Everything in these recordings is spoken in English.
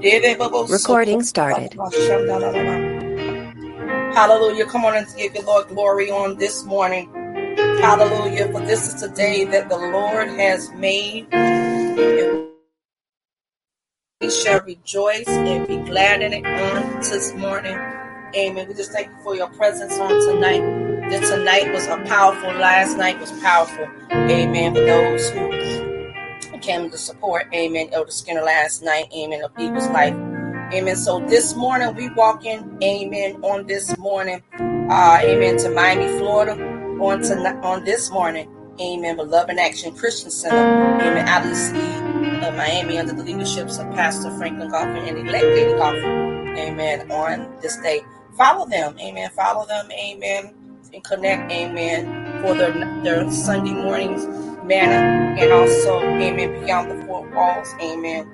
Recording started. Hallelujah. Come on and give the Lord glory on this morning. Hallelujah. For this is the day that the Lord has made. We shall rejoice and be glad in it on this morning. Amen. We just thank you for your presence on tonight. That tonight was a powerful, last night was powerful. Amen. For those who came to support, amen, Elder Skinner last night, amen, of people's life. Amen. So this morning we walk in, amen, on this morning, uh, amen, to Miami, Florida, on to on this morning, amen, with Love and Action Christian Center, amen, out of the city of Miami under the leaderships of Pastor Franklin Goffin and elect Lady Goffin, amen, on this day. Follow them, amen, follow them, amen, and connect, amen, for their, their Sunday mornings manner and also, amen, beyond the four walls, amen.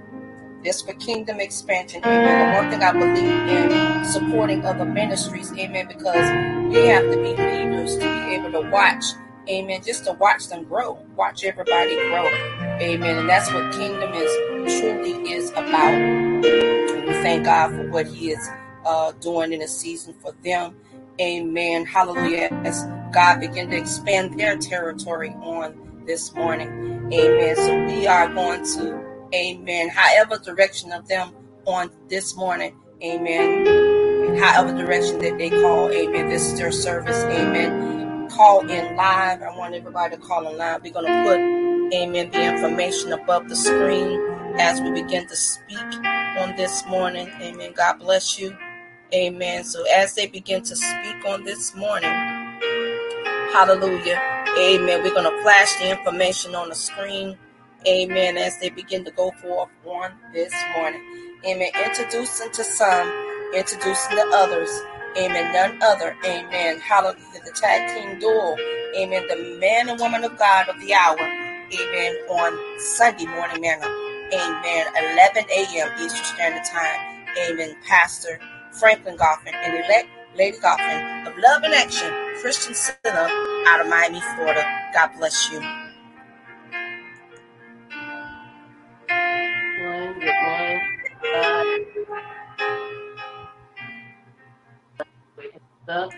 This for kingdom expansion, amen. And one thing I believe in supporting other ministries, amen, because we have to be leaders to be able to watch, amen, just to watch them grow, watch everybody grow, amen. And that's what kingdom is truly is about. And we thank God for what He is uh, doing in a season for them, amen. Hallelujah. As God begin to expand their territory on this morning. Amen. So we are going to, amen, however direction of them on this morning. Amen. However direction that they call, amen. This is their service. Amen. Call in live. I want everybody to call in live. We're going to put, amen, the information above the screen as we begin to speak on this morning. Amen. God bless you. Amen. So as they begin to speak on this morning, hallelujah. Amen. We're going to flash the information on the screen. Amen. As they begin to go forth on this morning. Amen. Introducing to some, introducing to others. Amen. None other. Amen. Hallelujah. The tag team duel. Amen. The man and woman of God of the hour. Amen. On Sunday morning manner. Amen. 11 a.m. Eastern Standard Time. Amen. Pastor Franklin Goffin and elect Lady Goffin of Love and Action Christian Center out of Miami, Florida. God bless you. Good morning, good morning. Us up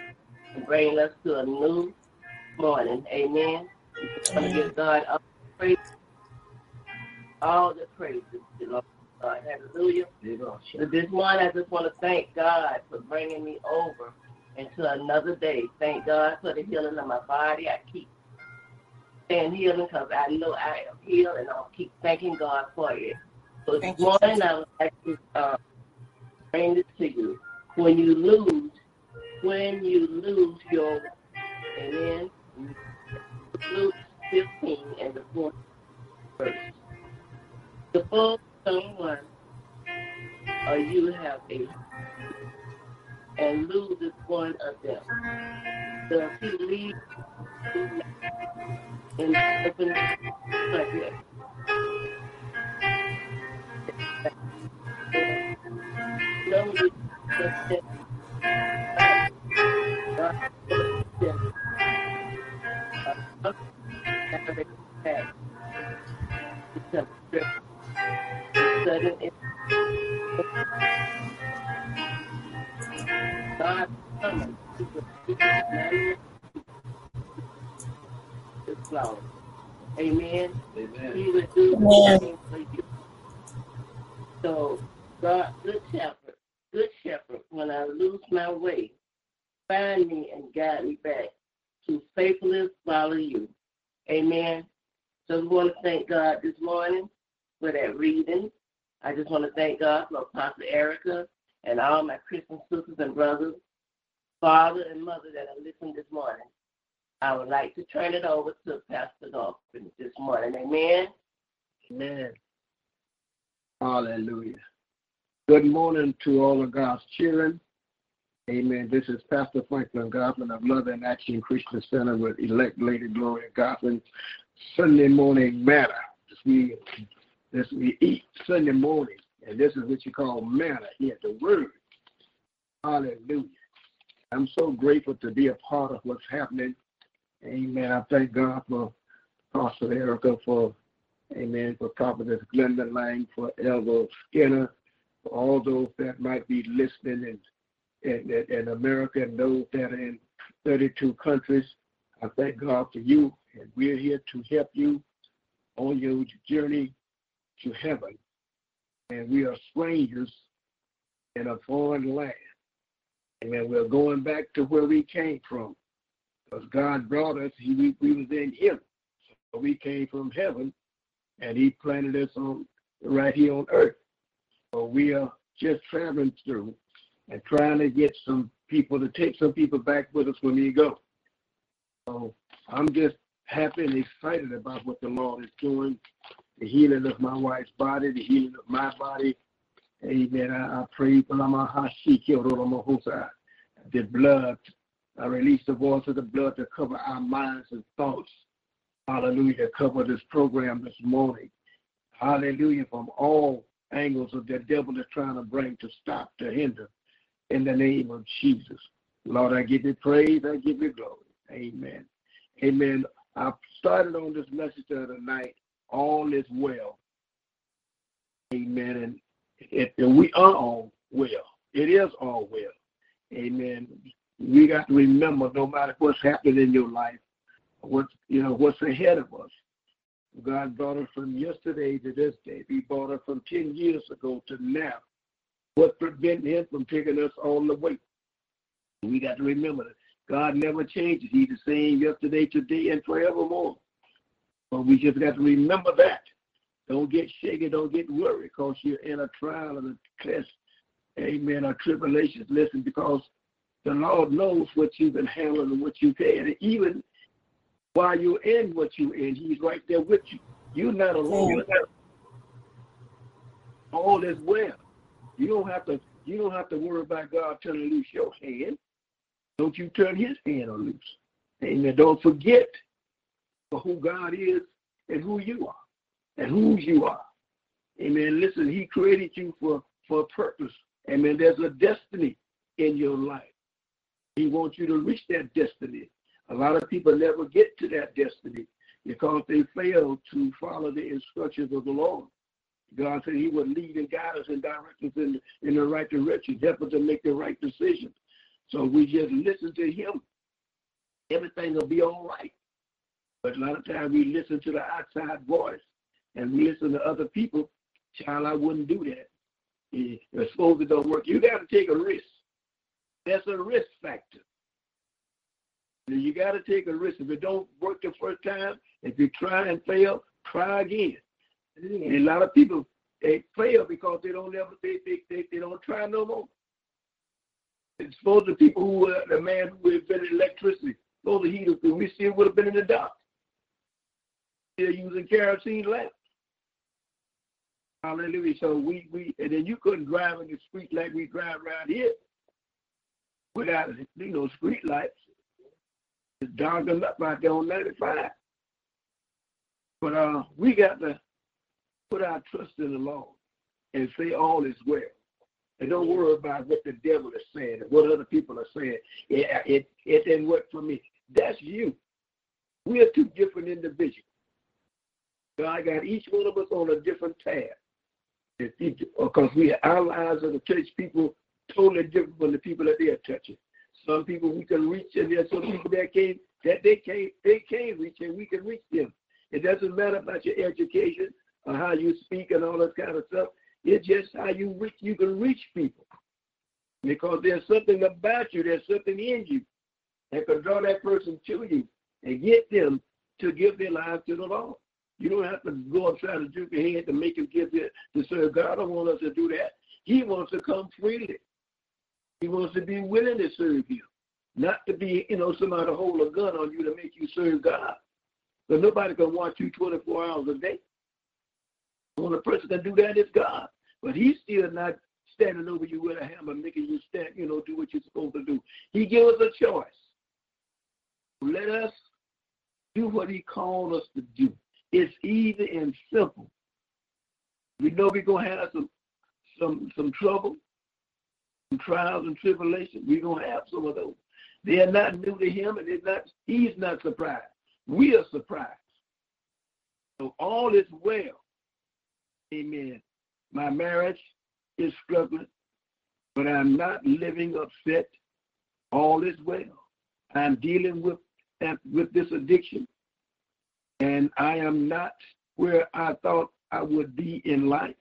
and bringing us to a new morning. Amen. I'm give God all the praise. All the praises God. Hallelujah. So this morning, I just want to thank God for bringing me over into another day. Thank God for the healing of my body. I keep saying healing because I know I am healed, and I'll keep thanking God for it. So Thank this you, morning, I would like to uh, bring this to you. When you lose, when you lose your, amen, Luke 15 and the fourth verse. Suppose someone or you have a and loses one of them. Does he leave in open? No, you Sudden God. Amen. Amen. The Amen. you. So, God, good shepherd, good shepherd, when I lose my way, find me and guide me back to faithfulness follow you. Amen. So we want to thank God this morning for that reading. I just want to thank God for Apostle Erica and all my Christian sisters and brothers, father and mother that are listening this morning. I would like to turn it over to Pastor Goffin this morning. Amen. Amen. Hallelujah. Good morning to all of God's children. Amen. This is Pastor Franklin Goffin of Love and Action Christian Center with elect Lady Gloria Goffin. Sunday morning matter. We this we eat Sunday morning, and this is what you call manna here, the word. Hallelujah. I'm so grateful to be a part of what's happening. Amen. I thank God for Pastor Erica for Amen. For Prophetess Glenda Lang, for Elder Skinner, for all those that might be listening in, in, in America and those that are in 32 countries. I thank God for you, and we're here to help you on your journey to heaven. And we are strangers in a foreign land. And we're going back to where we came from. Because God brought us, he, we, we was in him. So we came from heaven, and he planted us on right here on earth. So we are just traveling through and trying to get some people to take some people back with us when we go. So I'm just happy and excited about what the Lord is doing, the healing of my wife's body, the healing of my body. Amen. I, I pray for the blood. I release the voice of the blood to cover our minds and thoughts. Hallelujah. Cover this program this morning. Hallelujah. From all angles of the devil is trying to bring to stop, to hinder. In the name of Jesus. Lord, I give you praise. I give you glory. Amen. Amen. I started on this message the night. All is well. Amen. And, and we are all well. It is all well. Amen. We got to remember, no matter what's happening in your life, what you know, what's ahead of us. God brought us from yesterday to this day. He brought us from 10 years ago to now. What prevented him from taking us all the way? We got to remember that God never changes. He's the same yesterday, today, and forevermore. But we just got to remember that. Don't get shaky. don't get worried because you're in a trial and a test. Amen. A tribulation. Listen, because the Lord knows what you've been handling and what you can. And even while you're in what you're in, He's right there with you. You're not alone. All is well. You don't have to. You don't have to worry about God turning loose your hand. Don't you turn His hand on loose. Amen. Don't forget who God is and who you are and whose you are. Amen. Listen, He created you for for a purpose. Amen. There's a destiny in your life. He wants you to reach that destiny. A lot of people never get to that destiny because they fail to follow the instructions of the Lord. God said He would lead and guide us and direct us in, in the right direction, help us to make the right decisions. So we just listen to Him. Everything will be all right. But a lot of times we listen to the outside voice and we listen to other people. Child, I wouldn't do that. It's supposed it don't work. You got to take a risk. That's a risk factor. You got to take a risk. If it don't work the first time, if you try and fail, try again. And a lot of people they fail because they don't ever they they, they, they don't try no more. It's supposed to people who uh, the man who invented electricity, supposed to heat up, we still would have been in the dark. Still using kerosene lamps. Hallelujah. So we we and then you couldn't drive in the street like we drive around here without you know street lights. It's darkened up out there on 95. But uh, we got to put our trust in the Lord and say all is well. And don't worry about what the devil is saying and what other people are saying. It, it, it didn't work for me. That's you. We are two different individuals. God got each one of us on a different path. Because we our lives are the church people totally different from the people that they are touching. Some people we can reach, and there's some people that can't that they can't they can't reach, and we can reach them. It doesn't matter about your education or how you speak and all that kind of stuff. It's just how you reach. You can reach people because there's something about you. There's something in you that can draw that person to you and get them to give their lives to the Lord. You don't have to go and try to your hand to make him give it to serve God. I don't want us to do that. He wants to come freely. He wants to be willing to serve you, not to be, you know, somebody hold a gun on you to make you serve God. But nobody can watch you 24 hours a day. The only person that can do that is God. But he's still not standing over you with a hammer, making you stand, you know, do what you're supposed to do. He gives us a choice. Let us do what he called us to do. It's easy and simple. We know we're gonna have some some some trouble, some trials and tribulations. We're gonna have some of those. They are not new to him, and not he's not surprised. We are surprised. So all is well. Amen. My marriage, is struggling, but I'm not living upset. All is well. I'm dealing with with this addiction, and I am not where I thought I would be in life.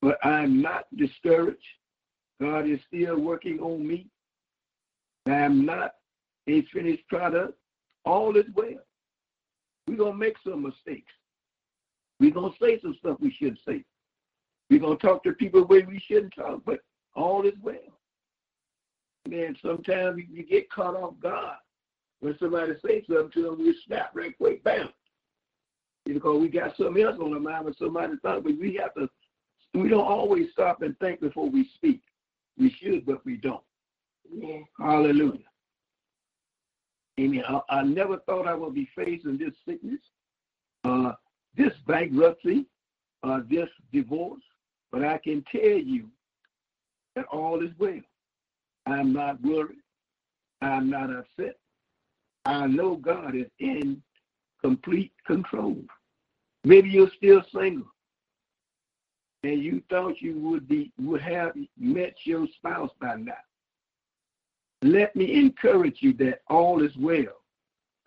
But I'm not discouraged. God is still working on me. I'm not a finished product. All is well. We're going to make some mistakes. We're going to say some stuff we shouldn't say. We're going to talk to people the way we shouldn't talk, but all is well. Man, sometimes you get caught off guard. When somebody says something to them, we snap right quick, bam. Because we got something else on our mind when somebody thought, but we have to, we don't always stop and think before we speak. We should, but we don't. Yeah. Hallelujah. Amen. I, I, never thought I would be facing this sickness, uh, this bankruptcy, uh, this divorce, but I can tell you that all is well. I'm not worried. I'm not upset. I know God is in complete control. Maybe you're still single and you thought you would be would have met your spouse by now. Let me encourage you that all is well.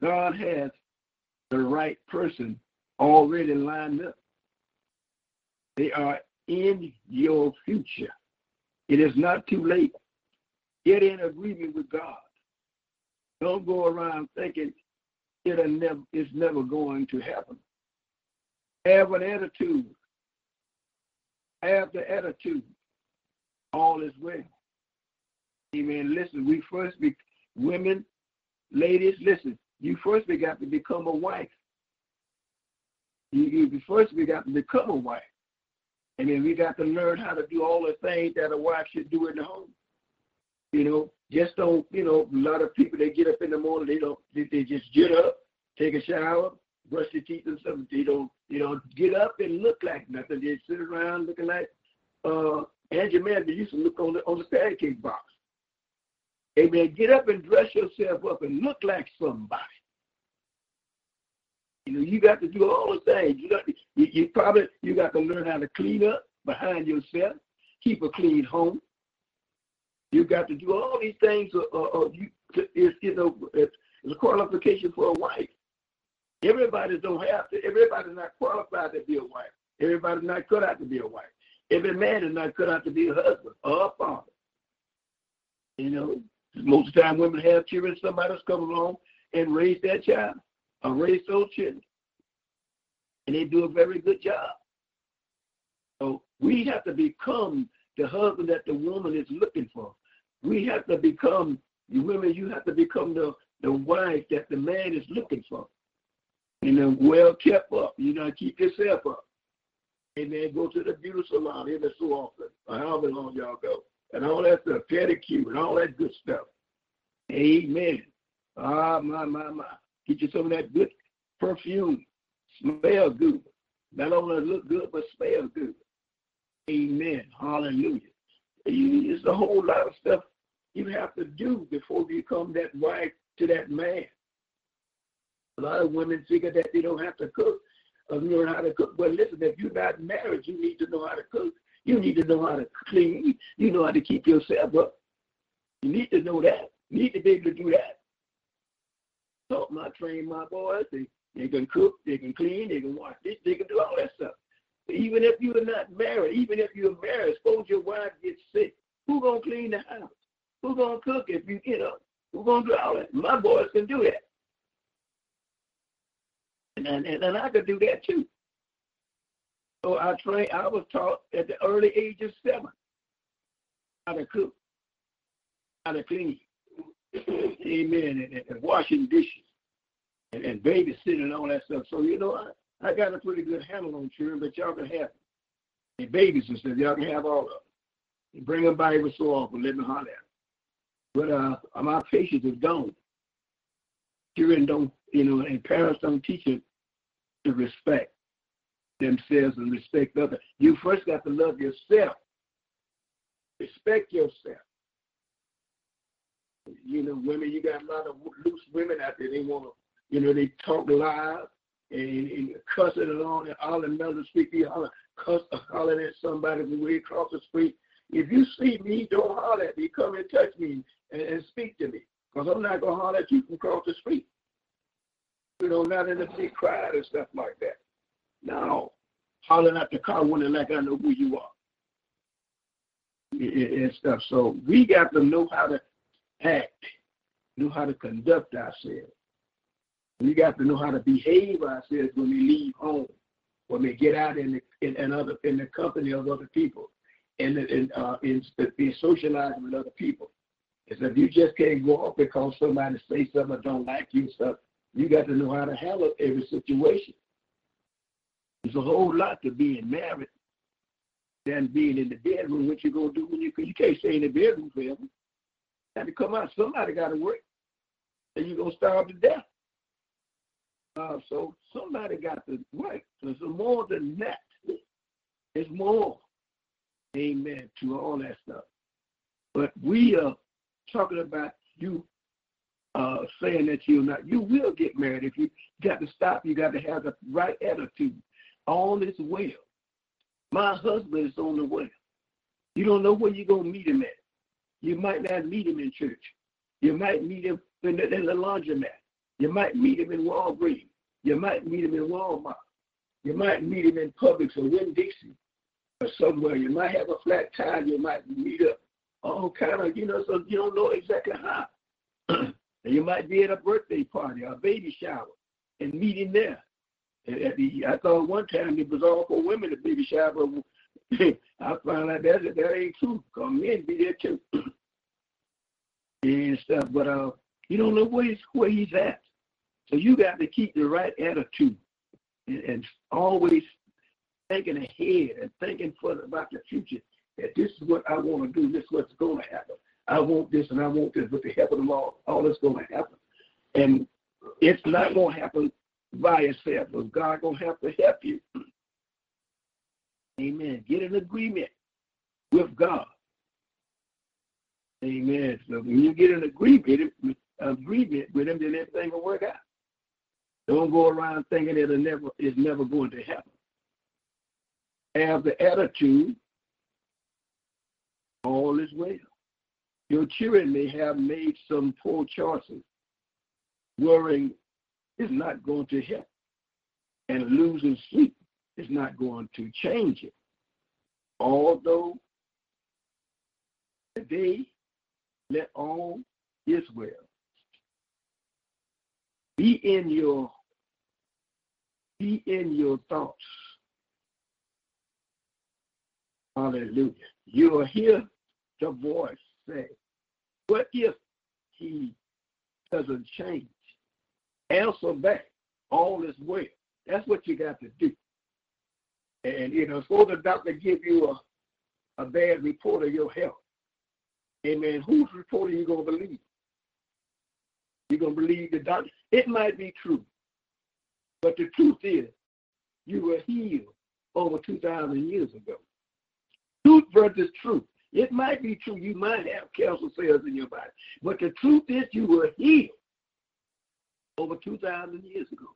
God has the right person already lined up. They are in your future. It is not too late. Get in agreement with God. Don't go around thinking it'll never, it's never going to happen. Have an attitude. Have the attitude. All is well. Amen. Listen, we first be women, ladies, listen, you first we got to become a wife. You, you first we got to become a wife. And then we got to learn how to do all the things that a wife should do in the home. You know, just don't, you know, a lot of people they get up in the morning, they don't they, they just get up, take a shower, brush their teeth and stuff. They don't, you know, get up and look like nothing. They sit around looking like uh Angie Mandy used to look on the on the pancake box. Amen. Get up and dress yourself up and look like somebody. You know, you got to do all the things. You got to, you, you probably you got to learn how to clean up behind yourself, keep a clean home. You got to do all these things. Uh, uh, uh you, it's, you know, it's a qualification for a wife. Everybody don't have to. Everybody's not qualified to be a wife. Everybody's not cut out to be a wife. Every man is not cut out to be a husband or a father. You know, most of the time, women have children. Somebody's come along and raise that child or raise those children, and they do a very good job. So we have to become the husband that the woman is looking for. We have to become the women. You have to become the the wife that the man is looking for. You know, well kept up. You know, keep yourself up. Amen. Go to the beauty salon every so often, or however long y'all go and all that stuff, pedicure and all that good stuff. Amen. Ah, my, my, my. Get you some of that good perfume. Smell good. Not only look good, but smell good. Amen. Hallelujah. It's a whole lot of stuff you have to do before you become that wife to that man. A lot of women figure that they don't have to cook or learn how to cook. But listen, if you're not married, you need to know how to cook. You need to know how to clean. You know how to keep yourself up. You need to know that. You need to be able to do that. So I train my boys. They, they can cook, they can clean, they can wash, they, they can do all that stuff. Even if you're not married, even if you're married, suppose your wife gets sick. Who gonna clean the house? Who gonna cook if you you know? Who gonna do all that? My boys can do that. And and, and I could do that too. So I trained, I was taught at the early age of seven how to cook, how to clean, amen, and, and washing dishes and, and babysitting and all that stuff. So, you know, I, I got a pretty good handle on children, but y'all can have and babies and stuff. Y'all can have all of them. bring them by every so often, let me holler at them. But uh, my patience is gone. Children don't, you know, and parents don't teach them to respect themselves and respect others. You first got to love yourself. Respect yourself. You know, women, you got a lot of loose women out there. They want to, you know, they talk lies and, and cussing along and all that, all another speak. All cuss hollering at somebody the way across the street. If you see me, don't holler at me. Come and touch me and, and speak to me. Because I'm not to holler at you from across the street. You know, not in a big crowd and stuff like that. No. Hollering at the car window like I know who you are. And stuff. So we got to know how to act, know how to conduct ourselves. We got to know how to behave ourselves when we leave home, when we get out in the in, in other in the company of other people, and in uh, in, in socializing with other people. Is if you just can't go off because somebody say something or don't like you stuff. You got to know how to handle every situation. There's a whole lot to being married than being in the bedroom. What you gonna do when you you can't stay in the bedroom forever? You got to come out. Somebody got to work, and you're gonna starve to death. Uh, so somebody got to work. So it's more than that. It's more. Amen to all that stuff. But we are talking about you uh, saying that you're not. You will get married if you got to stop. You got to have the right attitude. All is well. My husband is on the way. You don't know where you're gonna meet him at. You might not meet him in church. You might meet him in the, in the laundromat. You might meet him in Walgreens. You might meet him in Walmart. You might meet him in Publix or Winn-Dixie or somewhere. You might have a flat tire. You might meet up. All kind of, you know, so you don't know exactly how. and you might be at a birthday party or a baby shower and meet him there. At the, I thought one time it was all for women, the baby shower. I found out that that ain't true. Cause men be there too and stuff. But uh, you don't know where he's where he's at. So you got to keep the right attitude and, and always thinking ahead and thinking for about the future. That this is what I want to do. This is what's going to happen. I want this and I want this. With the help of the Lord, all is going to happen. And it's not going to happen by yourself. But God going to have to help you. Amen. Get an agreement with God. Amen. So when you get an agreement, agreement with Him, then everything will work out. Don't go around thinking it never is never going to happen. Have the attitude, all is well. Your children may have made some poor choices. Worrying is not going to help. And losing sleep is not going to change it. Although today let all is well. Be in your be in your thoughts. Hallelujah. You will hear the voice say, What if he doesn't change? Answer back, all is well. That's what you got to do. And you know, for the doctor give you a, a bad report of your health, amen, whose report are you gonna believe? You're gonna believe the doctor. It might be true. But the truth is, you were healed over 2,000 years ago. Truth versus truth. It might be true you might have cancer cells in your body, but the truth is you were healed over 2,000 years ago.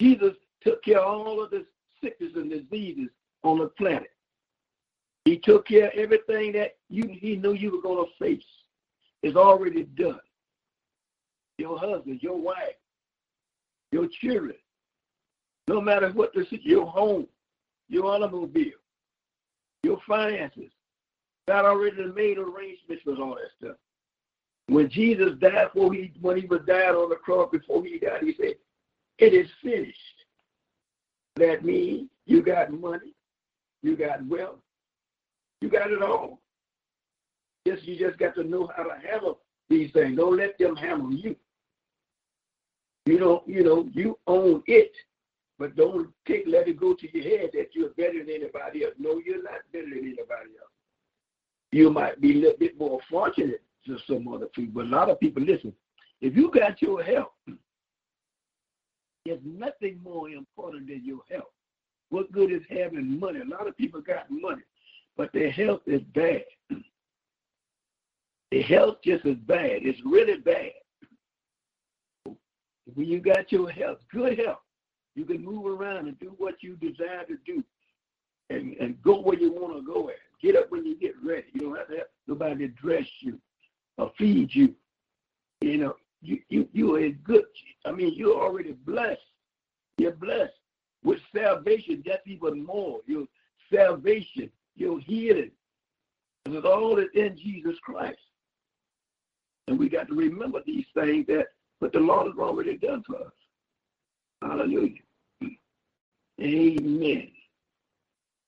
Jesus took care of all of the sickness and diseases on the planet. He took care of everything that you he knew you were going to face. It's already done. Your husband, your wife, your children, no matter what the your home, your automobile, your finances. God already made arrangements with all that stuff. When Jesus died, before he when he was died on the cross before he died, he said, "It is finished." That means you got money, you got wealth, you got it all. Yes, you just got to know how to handle these things. Don't let them handle you. You don't, you know, you own it, but don't take let it go to your head that you're better than anybody else. No, you're not better than anybody else. You might be a little bit more fortunate than some other people, but a lot of people listen. If you got your health, there's nothing more important than your health. What good is having money? A lot of people got money, but their health is bad. Their health just is bad. It's really bad. When you got your health, good health, you can move around and do what you desire to do. and, and go where you want to go at. Get up when you get ready. You don't have to have nobody to dress you or feed you. You know, you you you are good. I mean, you're already blessed. You're blessed with salvation. That's even more. Your salvation, your healing, and all in Jesus Christ. And we got to remember these things that what the Lord has already done for us. Hallelujah. Amen.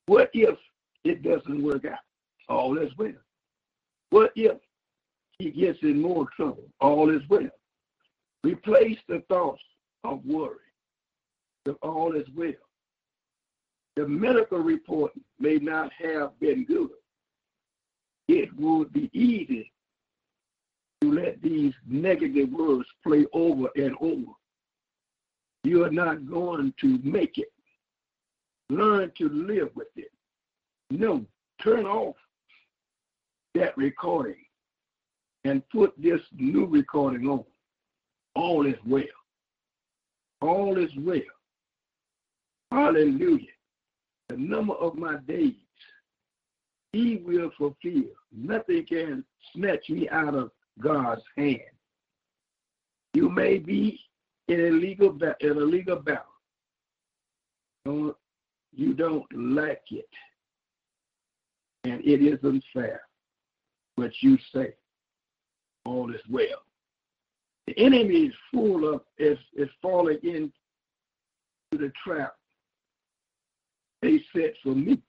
What if it doesn't work out? All is well. What if he gets in more trouble? All is well. Replace the thoughts of worry. That all is well. The medical report may not have been good. It would be easy let these negative words play over and over. You are not going to make it. Learn to live with it. No, turn off that recording and put this new recording on. All is well. All is well. Hallelujah. The number of my days, he will fulfill. Nothing can snatch me out of God's hand. You may be in a legal in a legal battle. Don't, you don't like it, and it isn't fair. But you say, all is well. The enemy is full of is is falling into the trap they set for me.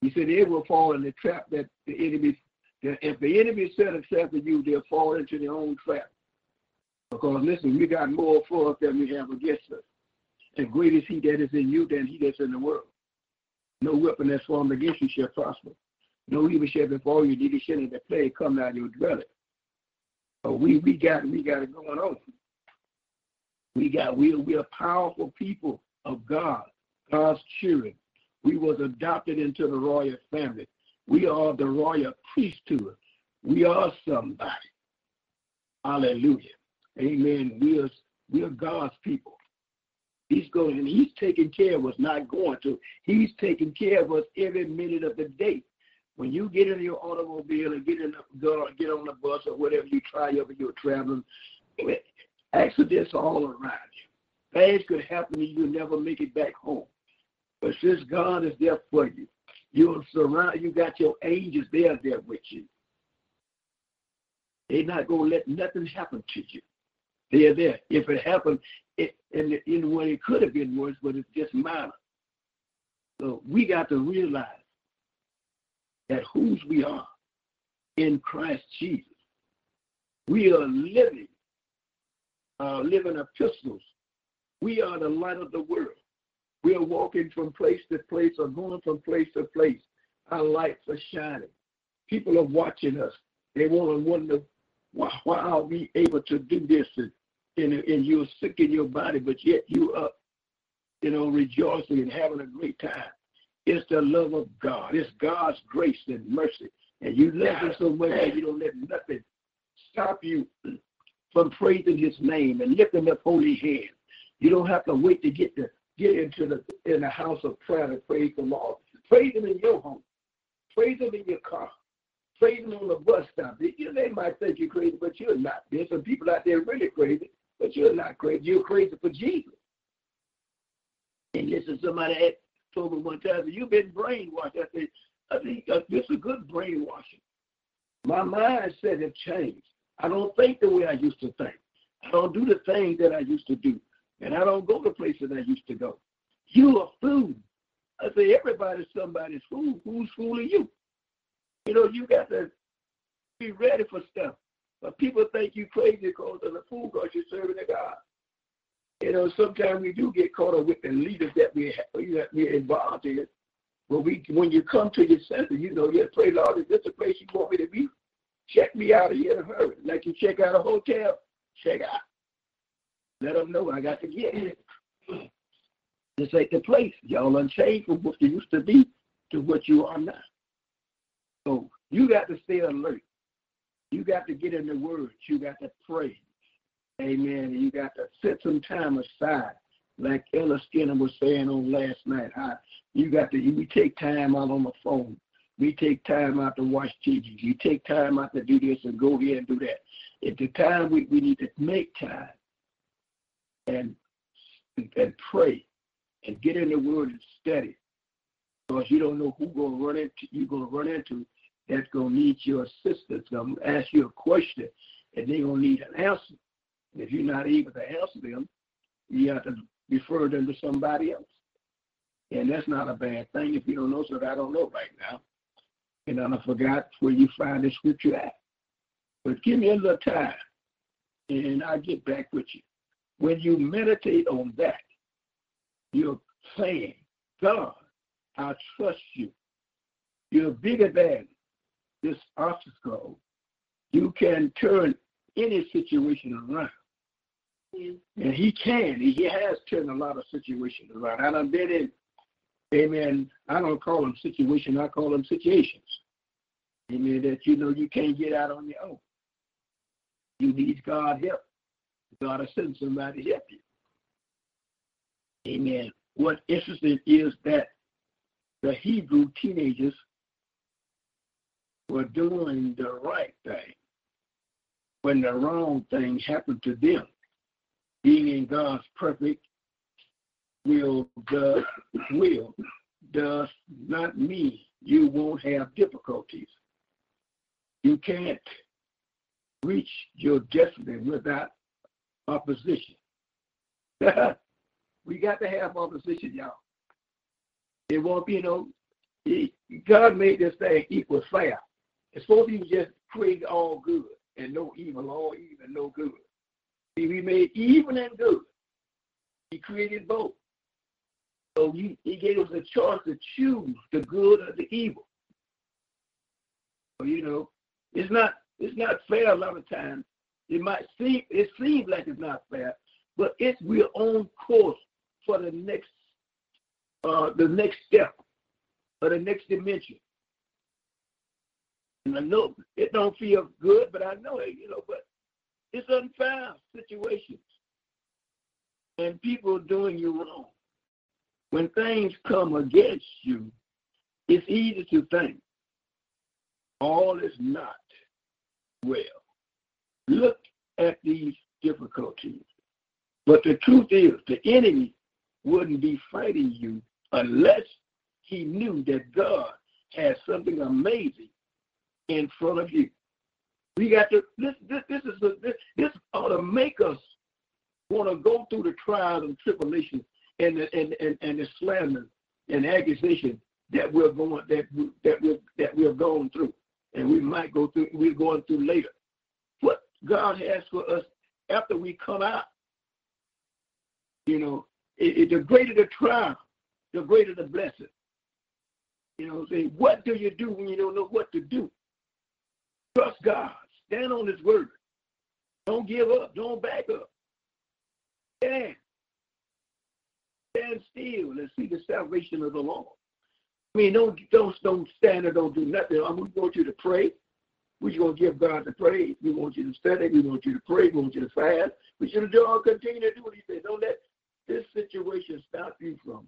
He said they will fall in the trap that the enemy if the enemy set trap for you, they'll fall into their own trap. Because listen, we got more for us than we have against us. And great is he that is in you than he that's in the world. No weapon that's formed against you shall prosper. No evil shall befall you, neither shall the plague come out of your dwelling. But we we got we got it going on. We got we we are powerful people of God, God's children. We was adopted into the royal family. We are the royal priesthood. We are somebody. Hallelujah. Amen. We are we are God's people. He's going and he's taking care of us, not going to. He's taking care of us every minute of the day. When you get in your automobile and get in the, get on the bus or whatever you try over you're traveling, accidents are all around you. Things could happen and you'll never make it back home. But since God is there for you, you're surround you got your angels there there with you. They're not gonna let nothing happen to you. They're there. If it happened, it and in way it could have been worse, but it's just minor. So we got to realize that whose we are in Christ Jesus. We are living, uh, living epistles. We are the light of the world. We are walking from place to place or going from place to place. Our lights are shining. People are watching us. They want to wonder, why, why are we able to do this? And, and, and you're sick in your body, but yet you up, you know, rejoicing and having a great time. It's the love of God. It's God's grace and mercy. And you love Him so much that you don't let nothing stop you from praising His name and lifting up holy hands. You don't have to wait to get to get into the in the house of prayer to praise the Lord. Praise Him in your home. Praise Him in your car. Praise Him on the bus stop. You, they might think you're crazy, but you're not. There's some people out there really crazy, but you're not crazy. You're crazy for Jesus. And listen, somebody told me one time, you've been brainwashed. I said, I think uh, this is a good brainwashing. My mindset has changed. I don't think the way I used to think. I don't do the things that I used to do. And I don't go to places I used to go. You are fool. I say everybody's somebody's fool. Who's fooling you? You know, you got to be ready for stuff. But people think you crazy because of the fool because you're serving a God. You know, sometimes we do get caught up with the leaders that we have, we're involved in. But we, when you come to your senses, you know, yes, pray, Lord, is this a place you want me to be? Check me out of here in a hurry. Like you check out a hotel, check out. Let them know I got to get here. This ain't the place. Y'all unchanged from what you used to be to what you are now. So you got to stay alert. You got to get in the words. You got to pray. Amen. You got to set some time aside, like Elder Skinner was saying on last night. How You got to we take time out on the phone. We take time out to watch TV. You take time out to do this and go here and do that. At the time we, we need to make time and and pray and get in the word and study. Because you don't know who gonna run into you're gonna run into that's gonna need your assistance, gonna ask you a question and they're gonna need an answer. If you're not able to answer them, you have to refer them to somebody else. And that's not a bad thing if you don't know, so I don't know right now. And I forgot where you find the scripture at. But give me a little time and I'll get back with you. When you meditate on that, you're saying, God, I trust you. You're bigger than this obstacle. You can turn any situation around. And he can. He has turned a lot of situations around. And I've been in, amen, I don't call them situations, I call them situations. Amen, that you know you can't get out on your own. You need God help. God will send somebody to help you. Amen. What interesting is that the Hebrew teenagers were doing the right thing when the wrong thing happened to them. Being in God's perfect will does will does not mean you won't have difficulties. You can't reach your destiny without opposition. we got to have opposition, y'all. It won't be no. God made this thing equal fair. It's supposed to be just create all good and no evil, all evil, no good. See, we made even and good. He created both. So he, he gave us a choice to choose the good or the evil. So, you know, it's not it's not fair a lot of times. It might seem it seems like it's not fair, but it's we're on course for the next uh the next step or the next dimension. And I know it don't feel good, but I know it, you know, but it's unfair situations. And people doing you wrong. When things come against you, it's easy to think all is not well. Look at these difficulties. But the truth is, the enemy wouldn't be fighting you unless he knew that God has something amazing in front of you. We got to this this this is a, this this ought to make us want to go through the trials and tribulations and the and, and, and the slander and accusation that we're going that we, that we that we're going through and we might go through we're going through later. God has for us after we come out, you know, it, it, the greater the trial, the greater the blessing. You know, say, what do you do when you don't know what to do? Trust God. Stand on His word. Don't give up. Don't back up. Stand. Stand still and see the salvation of the Lord. I mean, don't don't don't stand or don't do nothing. I mean, we want you to pray. We're going to give God the praise. We want you to study. We want you to pray. We want you to fast. We should all continue to do what He said. Don't let this situation stop you from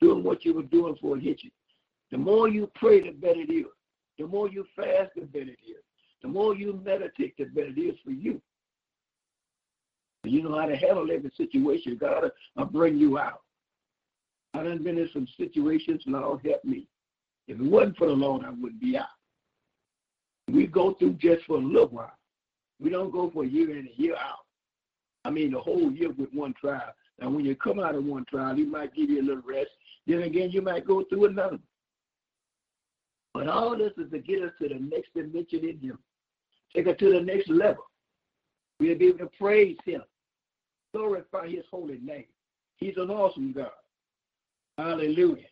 doing what you were doing for it hit you. The more you pray, the better it is. The more you fast, the better it is. The more you meditate, the better it is for you. You know how to handle every situation. God will bring you out. I done been in some situations, Lord help me. If it wasn't for the Lord, I wouldn't be out. We go through just for a little while. We don't go for a year in and a year out. I mean, the whole year with one trial. And when you come out of one trial, he might give you a little rest. Then again, you might go through another. But all this is to get us to the next dimension in him. Take us to the next level. We'll be able to praise him. Glorify his holy name. He's an awesome God. Hallelujah.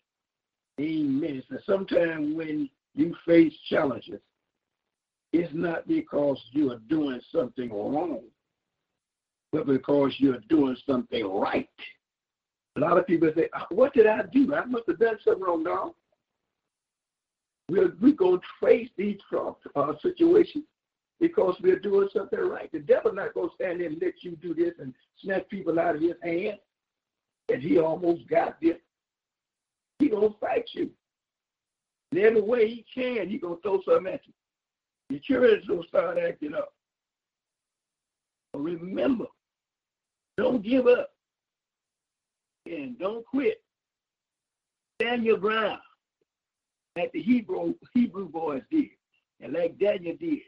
Amen. So sometimes when you face challenges, it's not because you are doing something wrong, but because you're doing something right. A lot of people say, What did I do? I must have done something wrong, no. We're, we're going to face these uh, situations because we're doing something right. The devil not going to stand there and let you do this and snatch people out of his hand. And he almost got this. He gonna fight you. And every way he can, he gonna throw something at you. Your children's gonna start acting up. But remember, don't give up. And don't quit. Stand your ground. Like the Hebrew Hebrew boys did. And like Daniel did.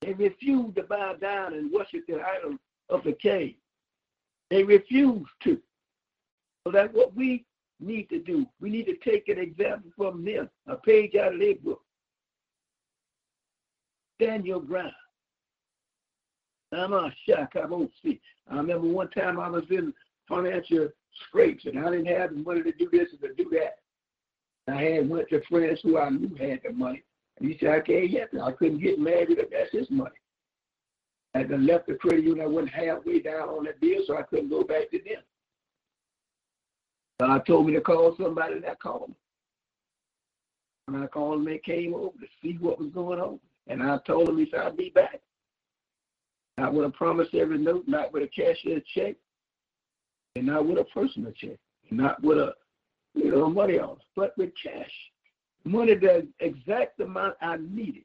They refused to bow down and worship the idol of the cave. They refused to. So that's what we need to do. We need to take an example from them, a page out of their book. Stand your ground. I'm a shock. I won't see. I remember one time I was in financial scrapes and I didn't have the money to do this and to do that. I had went to friends who I knew had the money. And he said, I can't get it. I couldn't get married that's his money. I had left the credit union. I went halfway down on that bill, so I couldn't go back to them. God told me to call somebody, and I called them. And I called them, they came over to see what was going on. And I told him, he said, I'll be back. Not with a promissory note, not with a cashier check, and not with a personal check, not with a you know money order, but with cash. Money the exact amount I needed.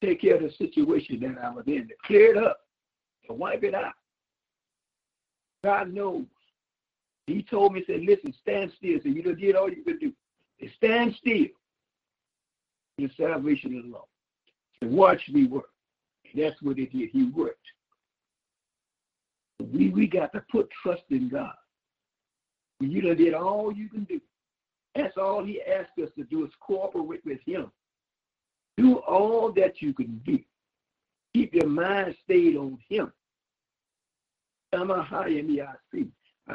To take care of the situation that I was in, to clear it up, to wipe it out. God knows. He told me, said, listen, stand still. So you know did all you could do. Stand still. The salvation of the Lord. Watch me work. That's what he did. He worked. We we got to put trust in God. You done did all you can do. That's all he asked us to do is cooperate with him. Do all that you can do. Keep your mind stayed on him. I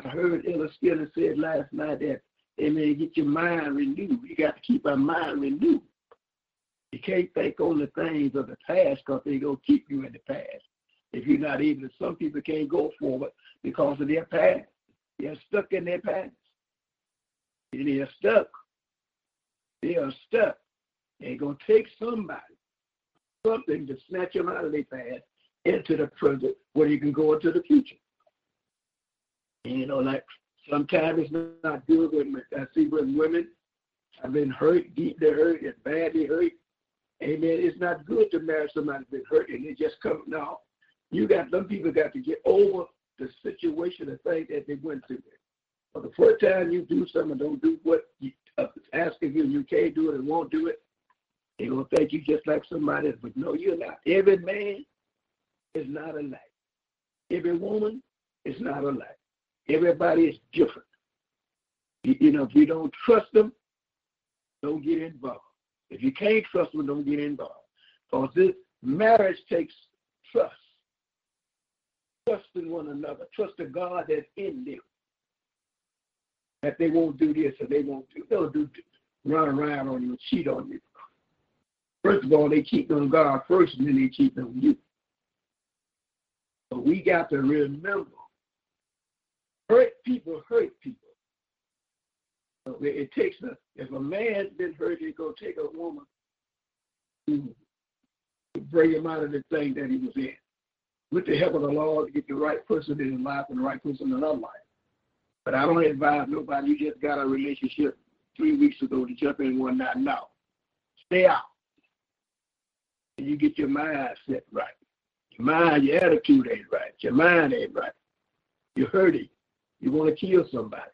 heard Elder Skinner said last night that, amen, get your mind renewed. You got to keep our mind renewed. You can't think on the things of the past because they're going to keep you in the past. If you're not to, some people can't go forward because of their past. They're stuck in their past. And they're stuck. They are stuck. They're going to take somebody, something to snatch them out of their past into the present where you can go into the future. And, you know, like sometimes it's not good when I see when women I've been hurt, deeply hurt, and badly hurt, Amen. It's not good to marry somebody that's been hurt and they just come. No, you got some people got to get over the situation, the thing that they went through. But the first time you do something, don't do what you uh, asking you, you can't do it and won't do it. They're gonna think you just like somebody else, but no, you're not. Every man is not alike. Every woman is not alike. Everybody is different. You, you know, if you don't trust them, don't get involved. If you can't trust them, don't get involved. Because this marriage takes trust. Trust in one another. Trust the God that's in them. That they won't do this or they won't do they'll do run around on you and cheat on you. First of all, they cheat on God first and then they cheat on you. But we got to remember hurt people hurt people. It takes a if a man's been hurt, it's gonna take a woman to, bring him out of the thing that he was in. With the help of the Lord, to get the right person in his life and the right person in her life. But I don't advise nobody. You just got a relationship three weeks ago to jump in one night. No, stay out. And you get your mind set right. Your mind, your attitude ain't right. Your mind ain't right. You're hurting. You want to kill somebody.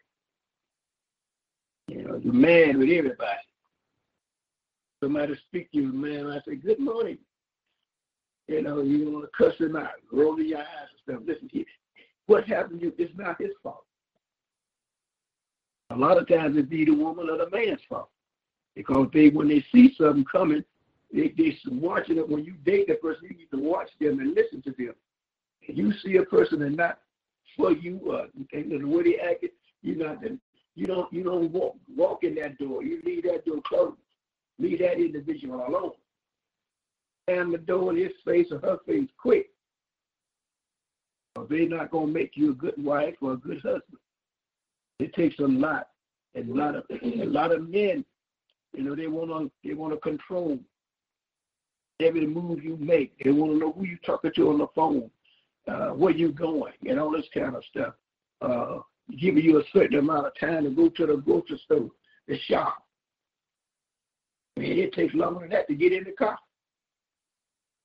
You know, you're mad with everybody. Somebody speak to you, man. I say, good morning. You know, you want to cuss him out, roll your eyes and stuff. Listen, he, what happened to you is not his fault. A lot of times it be the woman or the man's fault. Because they, when they see something coming, they, they watching it. When you date the person, you need to watch them and listen to them. You see a person and not for you, uh, and the way they act, you're not you don't you don't walk walk in that door. You leave that door closed. Leave that individual alone. And the door in his face or her face quick. Or they're not gonna make you a good wife or a good husband. It takes a lot. And a lot of a lot of men, you know, they wanna they wanna control every move you make. They wanna know who you talking to on the phone, uh, where you going, and all this kind of stuff. Uh, giving you a certain amount of time to go to the grocery store, the shop. Man, it takes longer than that to get in the car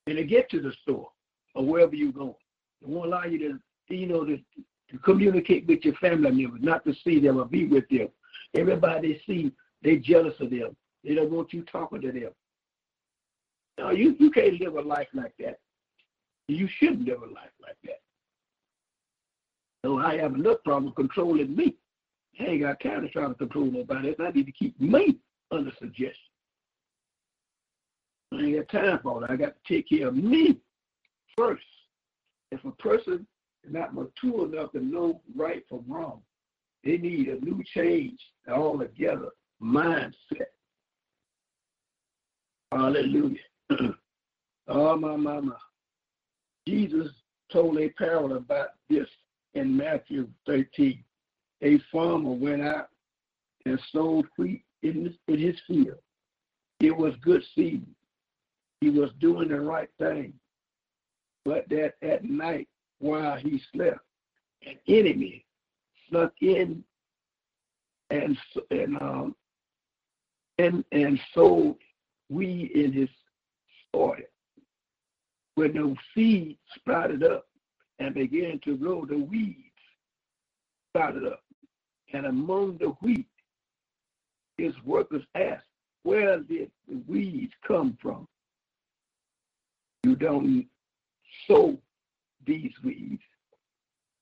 and to get to the store or wherever you're going. It won't allow you to, you know, to, to communicate with your family members, not to see them or be with them. Everybody they see, they're jealous of them. They don't want you talking to them. No, you, you can't live a life like that. You shouldn't live a life like that. So I have enough problem controlling me. I ain't got time to try to control nobody else. I need to keep me under suggestion. I ain't got time for that. I got to take care of me first. If a person is not mature enough to know right from wrong, they need a new change altogether mindset. Hallelujah. oh, my, my, my. Jesus told a parable about this in Matthew 13. A farmer went out and sowed wheat in his, in his field. It was good seed. He was doing the right thing. But that at night, while he slept, an enemy snuck in and and um and and sowed weed in his soil. When the seed sprouted up and began to grow, the weeds sprouted up. And among the wheat, his workers asked, Where did the weeds come from? You don't sow these weeds.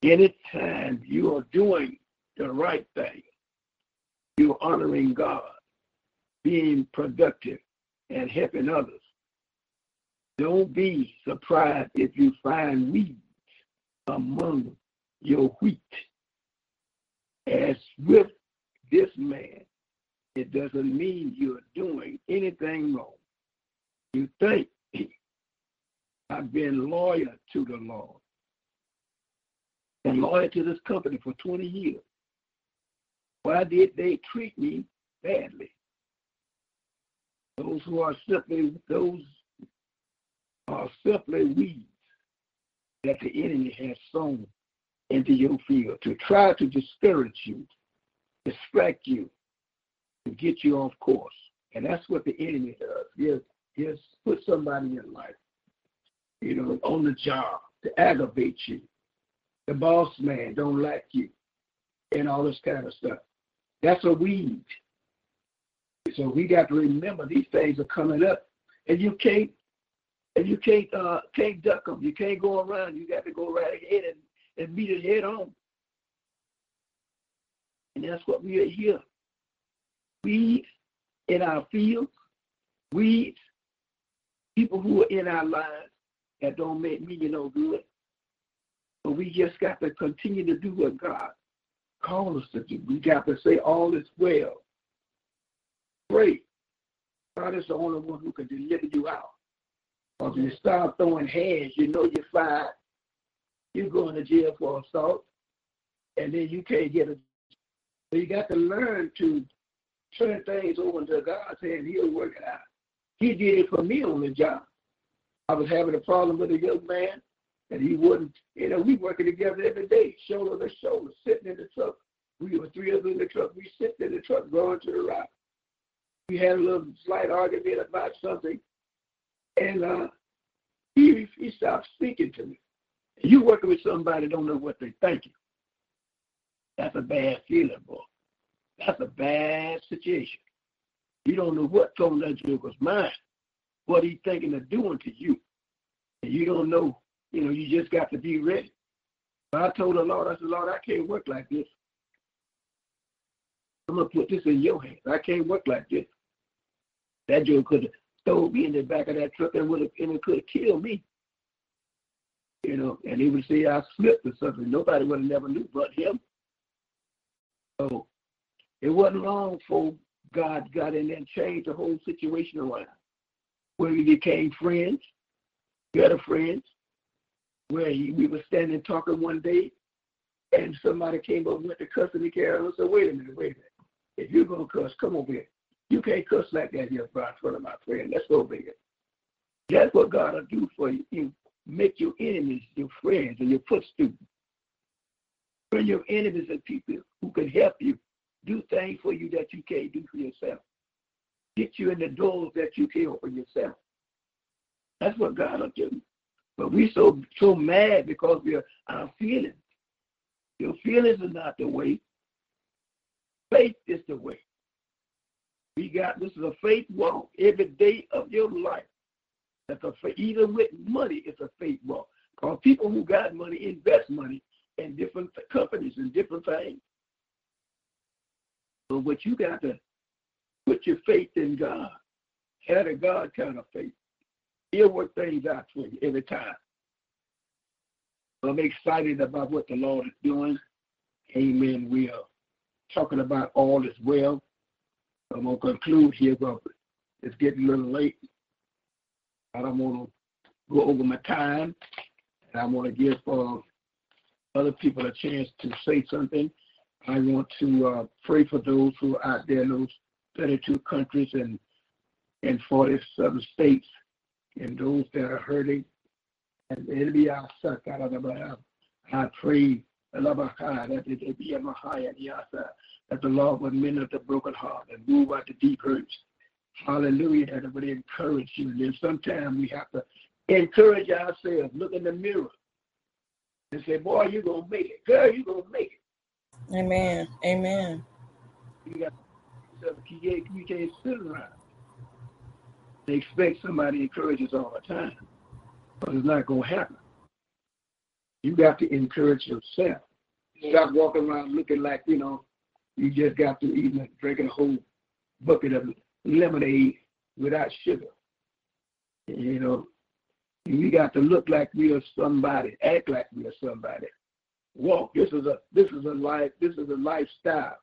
Anytime you are doing the right thing, you're honoring God, being productive, and helping others. Don't be surprised if you find weeds among your wheat. As with this man, it doesn't mean you're doing anything wrong. You think I've been loyal to the Lord and loyal to this company for 20 years. Why did they treat me badly? Those who are simply those are simply weeds that the enemy has sown into your field to try to discourage you, distract you, to get you off course. And that's what the enemy does. Yes, yes, put somebody in life, you know, on the job to aggravate you. The boss man don't like you, and all this kind of stuff. That's a weed. So we got to remember these things are coming up, and you can't and you can't uh, can't duck them. You can't go around. You got to go right ahead and, and meet it head on. And that's what we are here. Weeds in our fields, weeds, people who are in our lives that don't make me no good. But we just got to continue to do what God called us to do. We got to say all is well. Pray. God is the only one who can deliver you out. When you start throwing hands, you know you're fired. You're going to jail for assault, and then you can't get a. So you got to learn to turn things over to God's hand. He'll work it out. He did it for me on the job. I was having a problem with a young man, and he wouldn't. You know, we working together every day, shoulder to shoulder, sitting in the truck. We were three of us in the truck. We sitting in the truck going to the rock. We had a little slight argument about something, and uh, he he stopped speaking to me. You working with somebody don't know what they're thinking. That's a bad feeling, boy. That's a bad situation. You don't know what's on that joker's mind, what he's thinking of doing to you. And you don't know, you know, you just got to be ready. But I told the Lord, I said, Lord, I can't work like this. I'm gonna put this in your hands. I can't work like this. That joke could thrown me in the back of that truck and would have and it could have killed me. You know, and he would say I slipped or something. Nobody would have never knew but him. So it wasn't long before God got in there and changed the whole situation around. Where we became friends, better friends, where he, we were standing talking one day, and somebody came over with the custody care and said, wait a minute, wait a minute. If you're going to cuss, come over here. You can't cuss like that here in front of my friend. Let's go over here. That's what God will do for you. You make your enemies your friends and your footstools. Turn your enemies and people who can help you do things for you that you can't do for yourself. Get you in the doors that you can't open yourself. That's what God will do. But we so so mad because we're our feelings. Your feelings are not the way. Faith is the way. We got this is a faith walk every day of your life. That's a faith. even with money, it's a faith walk. Because people who got money invest money in different companies and different things. But what you got to put your faith in God. Have a God kind of faith. He'll work things out for you every time. I'm excited about what the Lord is doing. Amen. We are talking about all is well. I'm to conclude here, but it's getting a little late. I don't want to go over my time. And I want to give uh, other people a chance to say something. I want to uh, pray for those who are out there in those 32 countries and in 47 states and those that are hurting. And the enemy outside of the Baha'i. I pray that the Lord would mend up the broken heart and move out the deep hurts. Hallelujah. That it would encourage you. And then sometimes we have to encourage ourselves. Look in the mirror and say, Boy, you're going to make it. Girl, you're going to make it. Amen. Amen. You got to, you can't sit around. They expect somebody encourages all the time, but it's not going to happen. You got to encourage yourself. Stop walking around looking like, you know, you just got to eat and drinking a whole bucket of lemonade without sugar. You know, we got to look like we are somebody, act like we are somebody. Walk. This is a this is a life. This is a lifestyle.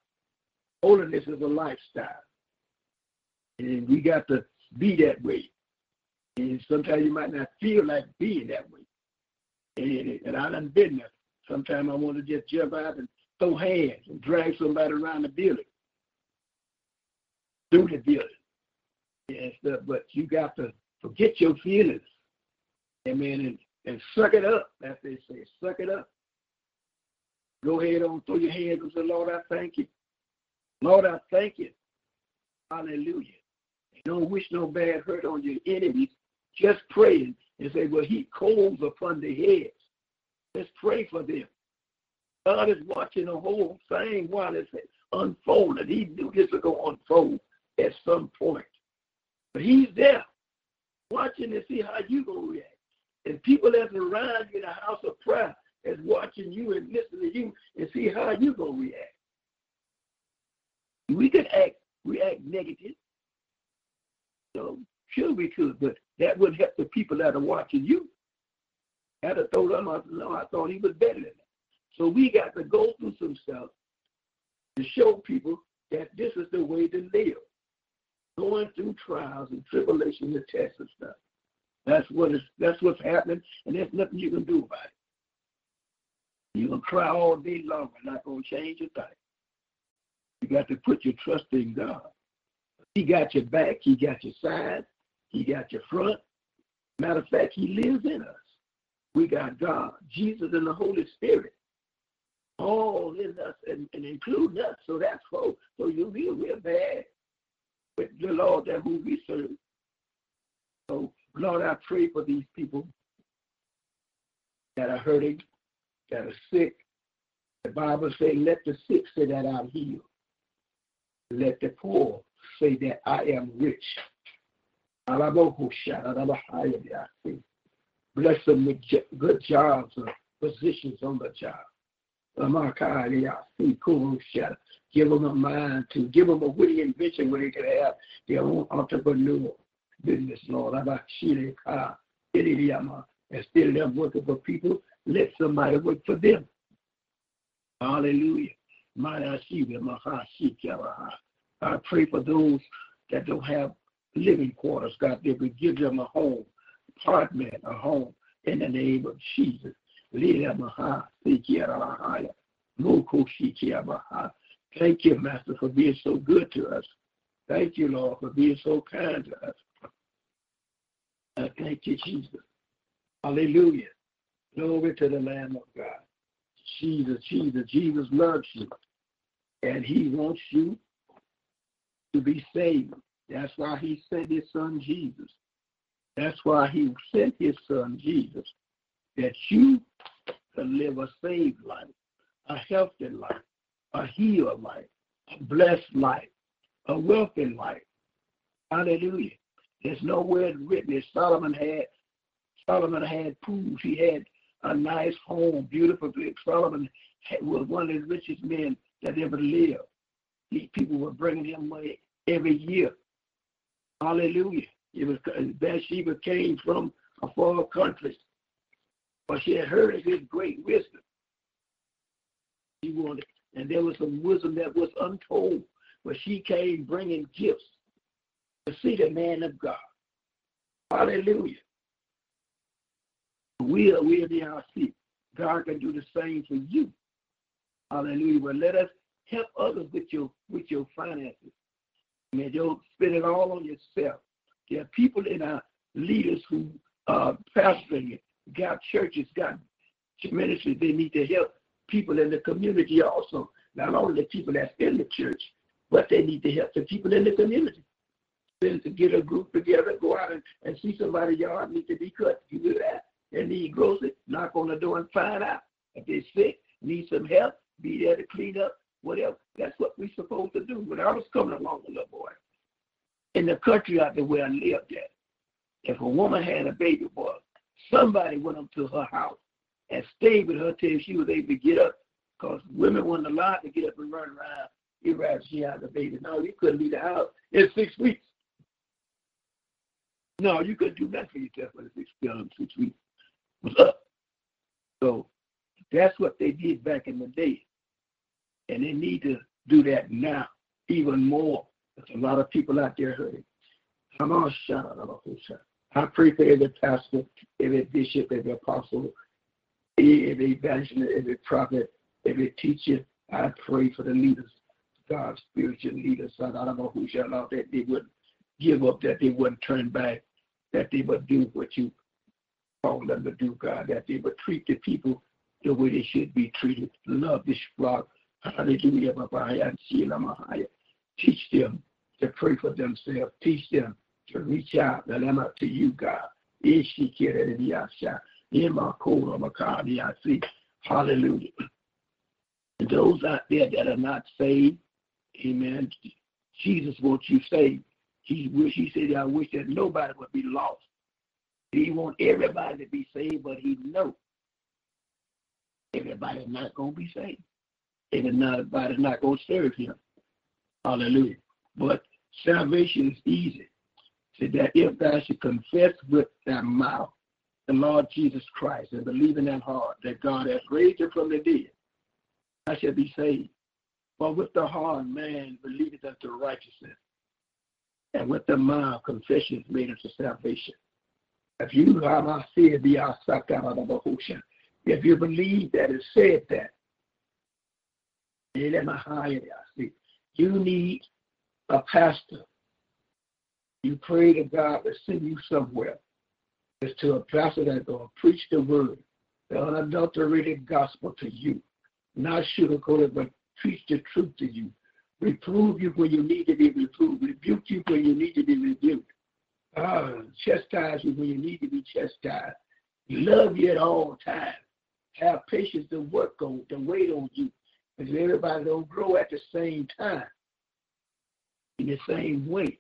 Holiness is a lifestyle. And we got to be that way. And sometimes you might not feel like being that way. And, and I done been there. Sometimes I want to just jump out and throw hands and drag somebody around the building. Through the building. And stuff. But you got to forget your feelings. Amen. And, and suck it up, as they say. Suck it up. Go ahead on, throw your hands and say, Lord, I thank you. Lord, I thank you. Hallelujah. Don't wish no bad hurt on your enemies. Just pray and say, well, he coals upon the heads. Let's pray for them. God is watching the whole thing while it's unfolding. He knew this was going to unfold at some point. But he's there watching to see how you going to react. And people that's around you in the house of prayer is watching you and listening to you and see how you going to react. We could act react negative. So sure we could, but that would help the people that are watching you. I'd have them, no, I thought he was better than that. So we got to go through some stuff to show people that this is the way to live. Going through trials and tribulations and tests and stuff. That's what is that's what's happening, and there's nothing you can do about it. You can cry all day long, but not gonna change a thing. You got to put your trust in God. He got your back, He got your side, He got your front. Matter of fact, He lives in us. We got God, Jesus, and the Holy Spirit. All in us and, and including us. So that's for so you feel real bad with the Lord that who we serve. So Lord, I pray for these people that are hurting, that are sick. The Bible says, let the sick say that I'm healed. Let the poor say that I am rich. Bless them with good jobs or positions on the job. Give them a mind to give them a witty invention where they can have their own entrepreneur business, Lord. Instead of them working for people, let somebody work for them. Hallelujah. I pray for those that don't have living quarters, God, that we give them a home, apartment, a home, in the name of Jesus. Thank you, Master, for being so good to us. Thank you, Lord, for being so kind to us. Uh, thank you, Jesus. Hallelujah. Glory to the Lamb of God. Jesus, Jesus, Jesus loves you. And he wants you to be saved. That's why he sent his son Jesus. That's why he sent his son Jesus, that you can live a saved life, a healthy life, a healed life, a blessed life, a wealthy life. Hallelujah. There's nowhere written that Solomon had Solomon had pools. He had a nice home, beautiful. Solomon was one of the richest men that ever lived. These people were bringing him money every year. Hallelujah. It was Bathsheba came from a far country, she had heard of his great wisdom. She wanted, and there was some wisdom that was untold, but she came bringing gifts to see the man of God. Hallelujah. We are, we'll be our feet. God can do the same for you. Hallelujah. But let us help others with your with your finances. Man, don't spend it all on yourself. There are people in our leaders who are pastoring it, got churches, got ministries. They need to help people in the community also. Not only the people that's in the church, but they need to help the people in the community. Then to get a group together, go out and, and see somebody yard need to be cut. You do that. They need groceries, knock on the door and find out. If they're sick, need some help, be there to clean up, whatever. That's what we're supposed to do. When I was coming along, a little boy, in the country out there where I lived at, if a woman had a baby boy, somebody went up to her house and stayed with her till she was able to get up, because women weren't allowed to get up and run around even after she had the baby. No, you couldn't leave the house in six weeks. No, you couldn't do nothing for yourself for six, um, six weeks. So that's what they did back in the day. And they need to do that now, even more. There's a lot of people out there hurting. Come on, shout out I pray for every pastor, every bishop, every apostle, every evangelist, every prophet, every teacher. I pray for the leaders, God's spiritual leaders, I don't know who shall out that they wouldn't give up, that they wouldn't turn back, that they would do what you called them to do, God, that they would treat the people the way they should be treated. Love this flock. Hallelujah. Teach them to pray for themselves. Teach them to reach out out to you, God. Hallelujah. And those out there that are not saved, amen. Jesus wants you saved. He wish he said, I wish that nobody would be lost, he wants everybody to be saved, but he knows everybody's not going to be saved. Everybody's not going to serve him. Hallelujah. But salvation is easy. So that if thou should confess with thy mouth the Lord Jesus Christ and believe in that heart that God has raised him from the dead, I shall be saved. For with the heart man believeth unto righteousness, and with the mouth confession is made unto salvation. If you said, if you believe that it said that, you need a pastor. You pray to God to send you somewhere. It's to a pastor that's going to preach the word, the unadulterated gospel to you. Not sugarcoat it, but preach the truth to you. Reprove you when you need to be reproved. Rebuke you when you need to be rebuked uh, chastise you when you need to be chastised. Love you at all times. Have patience to work on, to wait on you. Because everybody don't grow at the same time, in the same way.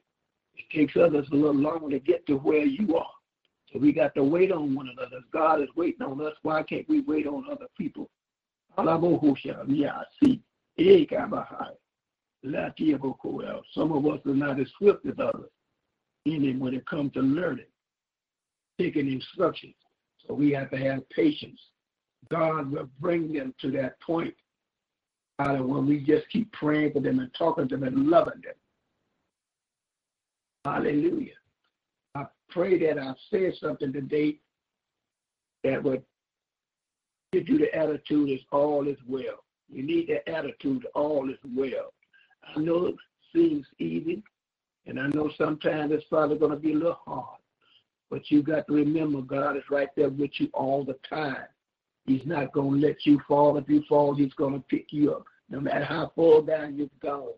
Takes others a little longer to get to where you are. So we got to wait on one another. God is waiting on us. Why can't we wait on other people? Some of us are not as swift as others him when it comes to learning, taking instructions. So we have to have patience. God will bring them to that point out of when we just keep praying for them and talking to them and loving them. Hallelujah. I pray that I've said something today that would give you the attitude is all is well. You need the attitude all is well. I know it seems easy, and I know sometimes it's probably going to be a little hard, but you got to remember God is right there with you all the time. He's not going to let you fall. If you fall, he's going to pick you up. No matter how far down you've gone.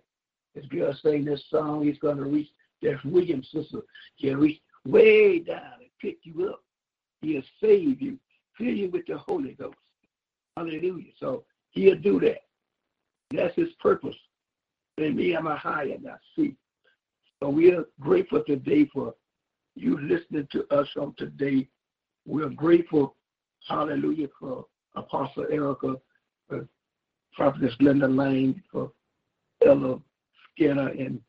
This girl saying this song, he's going to reach, there's Williams' sister. Reach way down and pick you up. He'll save you, fill you with the Holy Ghost. Hallelujah. So he'll do that. That's his purpose. And me, I'm a higher now. See. So we are grateful today for you listening to us on today. We're grateful, hallelujah, for Apostle Erica, for Prophetess Glenda Lane, for Elder Skinner, and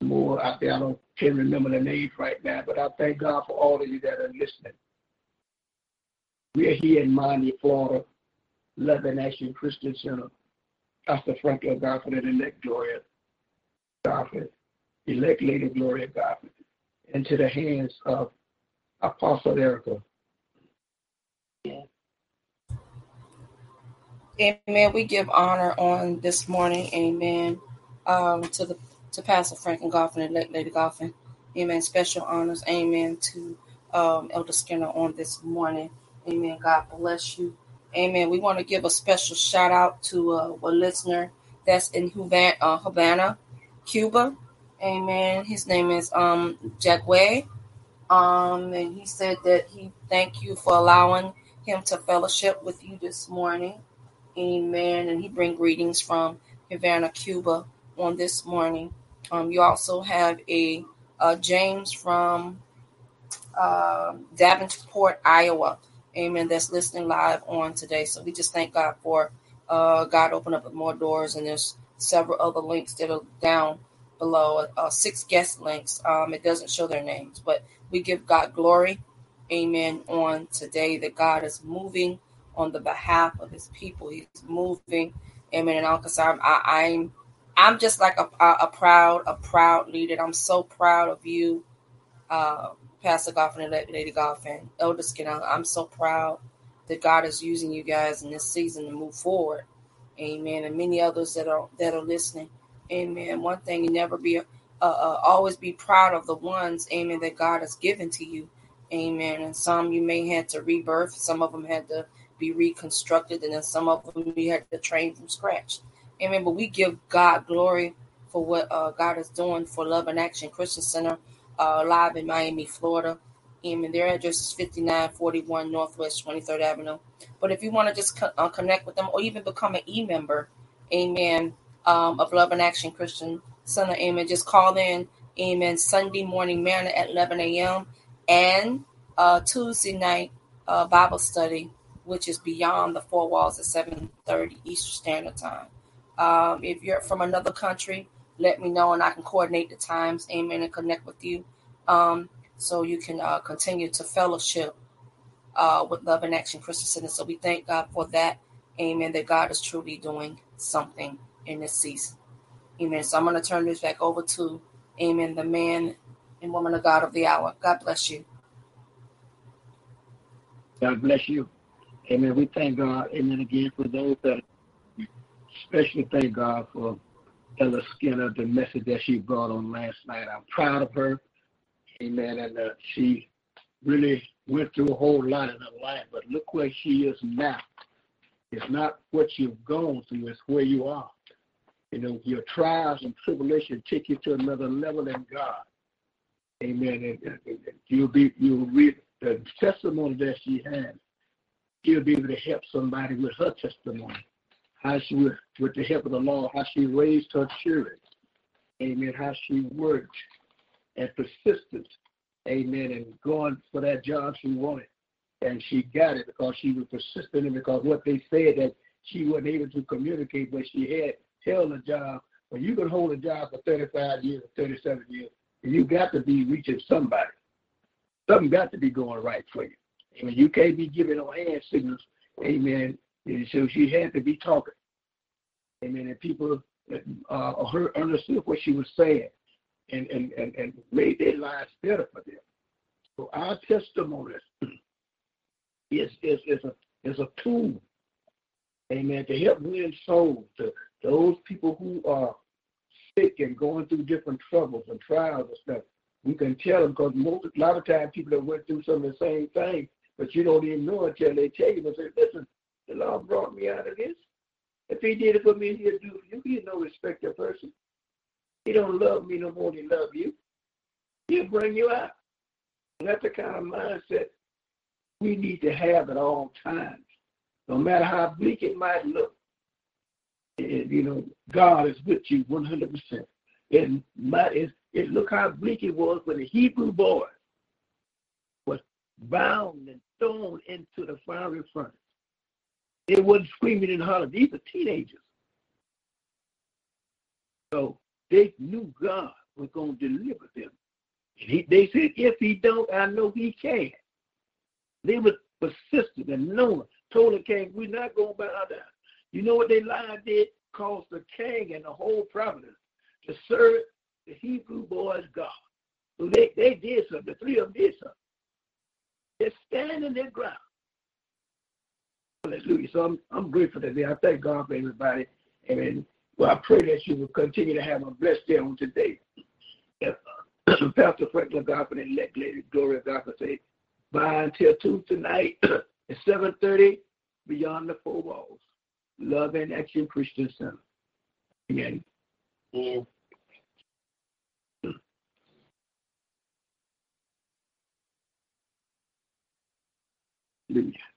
more out there. I don't can't remember the names right now, but I thank God for all of you that are listening. We're here in Miami, Florida, Love and Action Christian Center. Pastor Franklin Goffin and elect Gloria Goffin, elect Lady Gloria Goffin, into the hands of Apostle Erica. Amen. We give honor on this morning, amen, um, to the to Pastor Franklin Goffin and Lady Goffin. Amen. Special honors, amen, to um, Elder Skinner on this morning. Amen. God bless you. Amen. We want to give a special shout out to uh, a listener that's in Havana, uh, Havana, Cuba. Amen. His name is um Jagway. Um, and he said that he thank you for allowing him to fellowship with you this morning. Amen. And he bring greetings from Havana, Cuba on this morning. Um, you also have a uh, James from uh, Davenport, Iowa. Amen. That's listening live on today. So we just thank God for uh, God open up more doors, and there's several other links that are down below. Uh, six guest links. Um, it doesn't show their names, but we give God glory. Amen. On today, that God is moving on the behalf of His people. He's moving. Amen. And Uncle Sam, I, I'm, I'm just like a, a, a, proud, a proud leader. I'm so proud of you. Uh, Pastor Goffin and Lady Goffin, Elder Skinner. I'm so proud that God is using you guys in this season to move forward. Amen. And many others that are that are listening. Amen. One thing you never be uh, uh, always be proud of the ones, amen, that God has given to you. Amen. And some you may had to rebirth, some of them had to be reconstructed, and then some of them you had to train from scratch. Amen. But we give God glory for what uh, God is doing for Love and Action Christian Center uh, live in Miami, Florida. And their address is 5941 Northwest 23rd Avenue. But if you want to just co- uh, connect with them or even become an e member, amen, um, of Love and Action Christian Center, amen, just call in, amen, Sunday morning manna at 11 a.m. and uh, Tuesday night uh, Bible study, which is beyond the four walls at 7.30 Eastern Standard Time. Um, if you're from another country, let me know and I can coordinate the times, amen, and connect with you um, so you can uh, continue to fellowship uh, with Love and Action Christian Center. So we thank God for that, amen, that God is truly doing something in this season. Amen. So I'm going to turn this back over to, amen, the man and woman of God of the hour. God bless you. God bless you. Amen. We thank God, amen, again for those that especially thank God for Elder Skinner, the message that she brought on last night. I'm proud of her. Amen. And uh, she really went through a whole lot in her life, but look where she is now. It's not what you've gone through, it's where you are. You know, your trials and tribulations take you to another level in God. Amen. And, and, and you'll be you'll read the testimony that she has. She'll be able to help somebody with her testimony how she, with, with the help of the Lord, how she raised her children. Amen. How she worked and persisted. Amen. And going for that job she wanted. And she got it because she was persistent and because what they said that she wasn't able to communicate, but she had held a job. When you can hold a job for 35 years or 37 years, you got to be reaching somebody. Something got to be going right for you. I mean, you can't be giving no hand signals, amen, and so she had to be talking. Amen. And people uh, heard, understood what she was saying and, and, and, and made their lives better for them. So our testimony is, is, is, a, is a tool, amen, to help win souls to those people who are sick and going through different troubles and trials and stuff. We can tell them because a lot of times people that went through some of the same thing, But you don't even know until they tell you. But say, listen, the Lord brought me out of this. If he did it for me, he'll do for you. He no respect a person. He don't love me no more than he love you. He'll bring you out. And that's the kind of mindset we need to have at all times. No matter how bleak it might look, and, you know, God is with you 100%. And it, it look how bleak it was when the Hebrew boy was bound and thrown into the fiery furnace. It wasn't screaming and hollering. These are teenagers. So they knew God was going to deliver them. And he, they said, if he don't, I know he can. They were persistent and knowing, told the king, we're not going to bow down. You know what they lied did? Caused the king and the whole province to serve the Hebrew boys' God. So they, they did something. The three of them did something. They're standing their ground. Hallelujah. So I'm, I'm grateful today. I thank God for everybody. Amen. Well, I pray that you will continue to have a blessed day on today. Pastor Franklin Goffin and elect lady Gloria Goffin say, bye until Tuesday night at 7.30 beyond the four walls. Love and Action Christian Center. Again. Yeah. Hallelujah.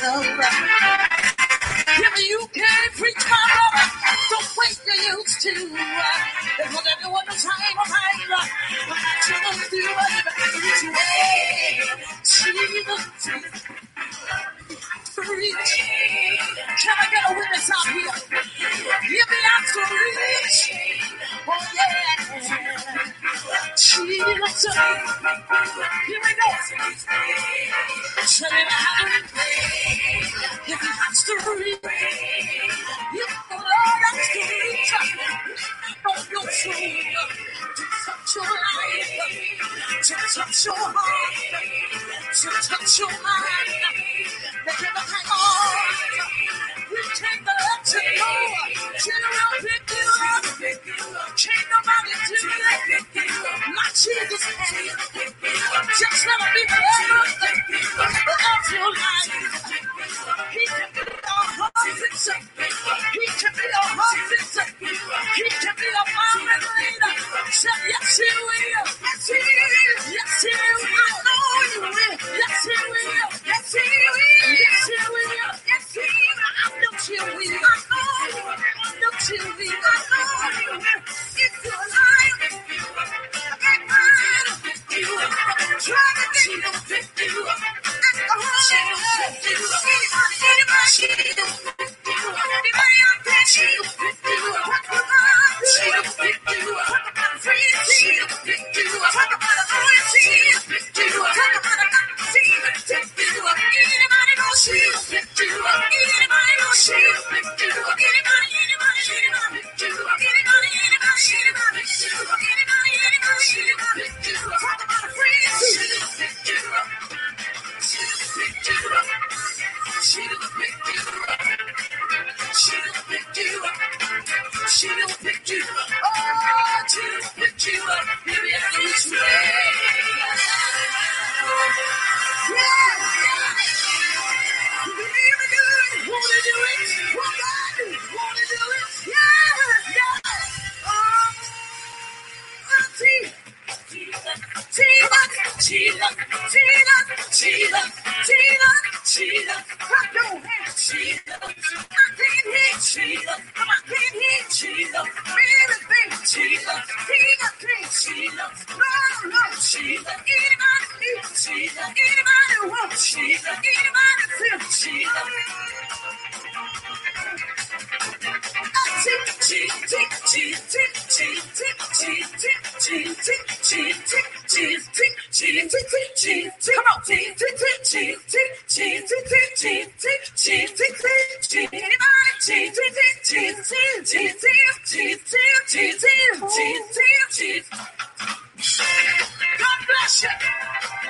For the God bless you.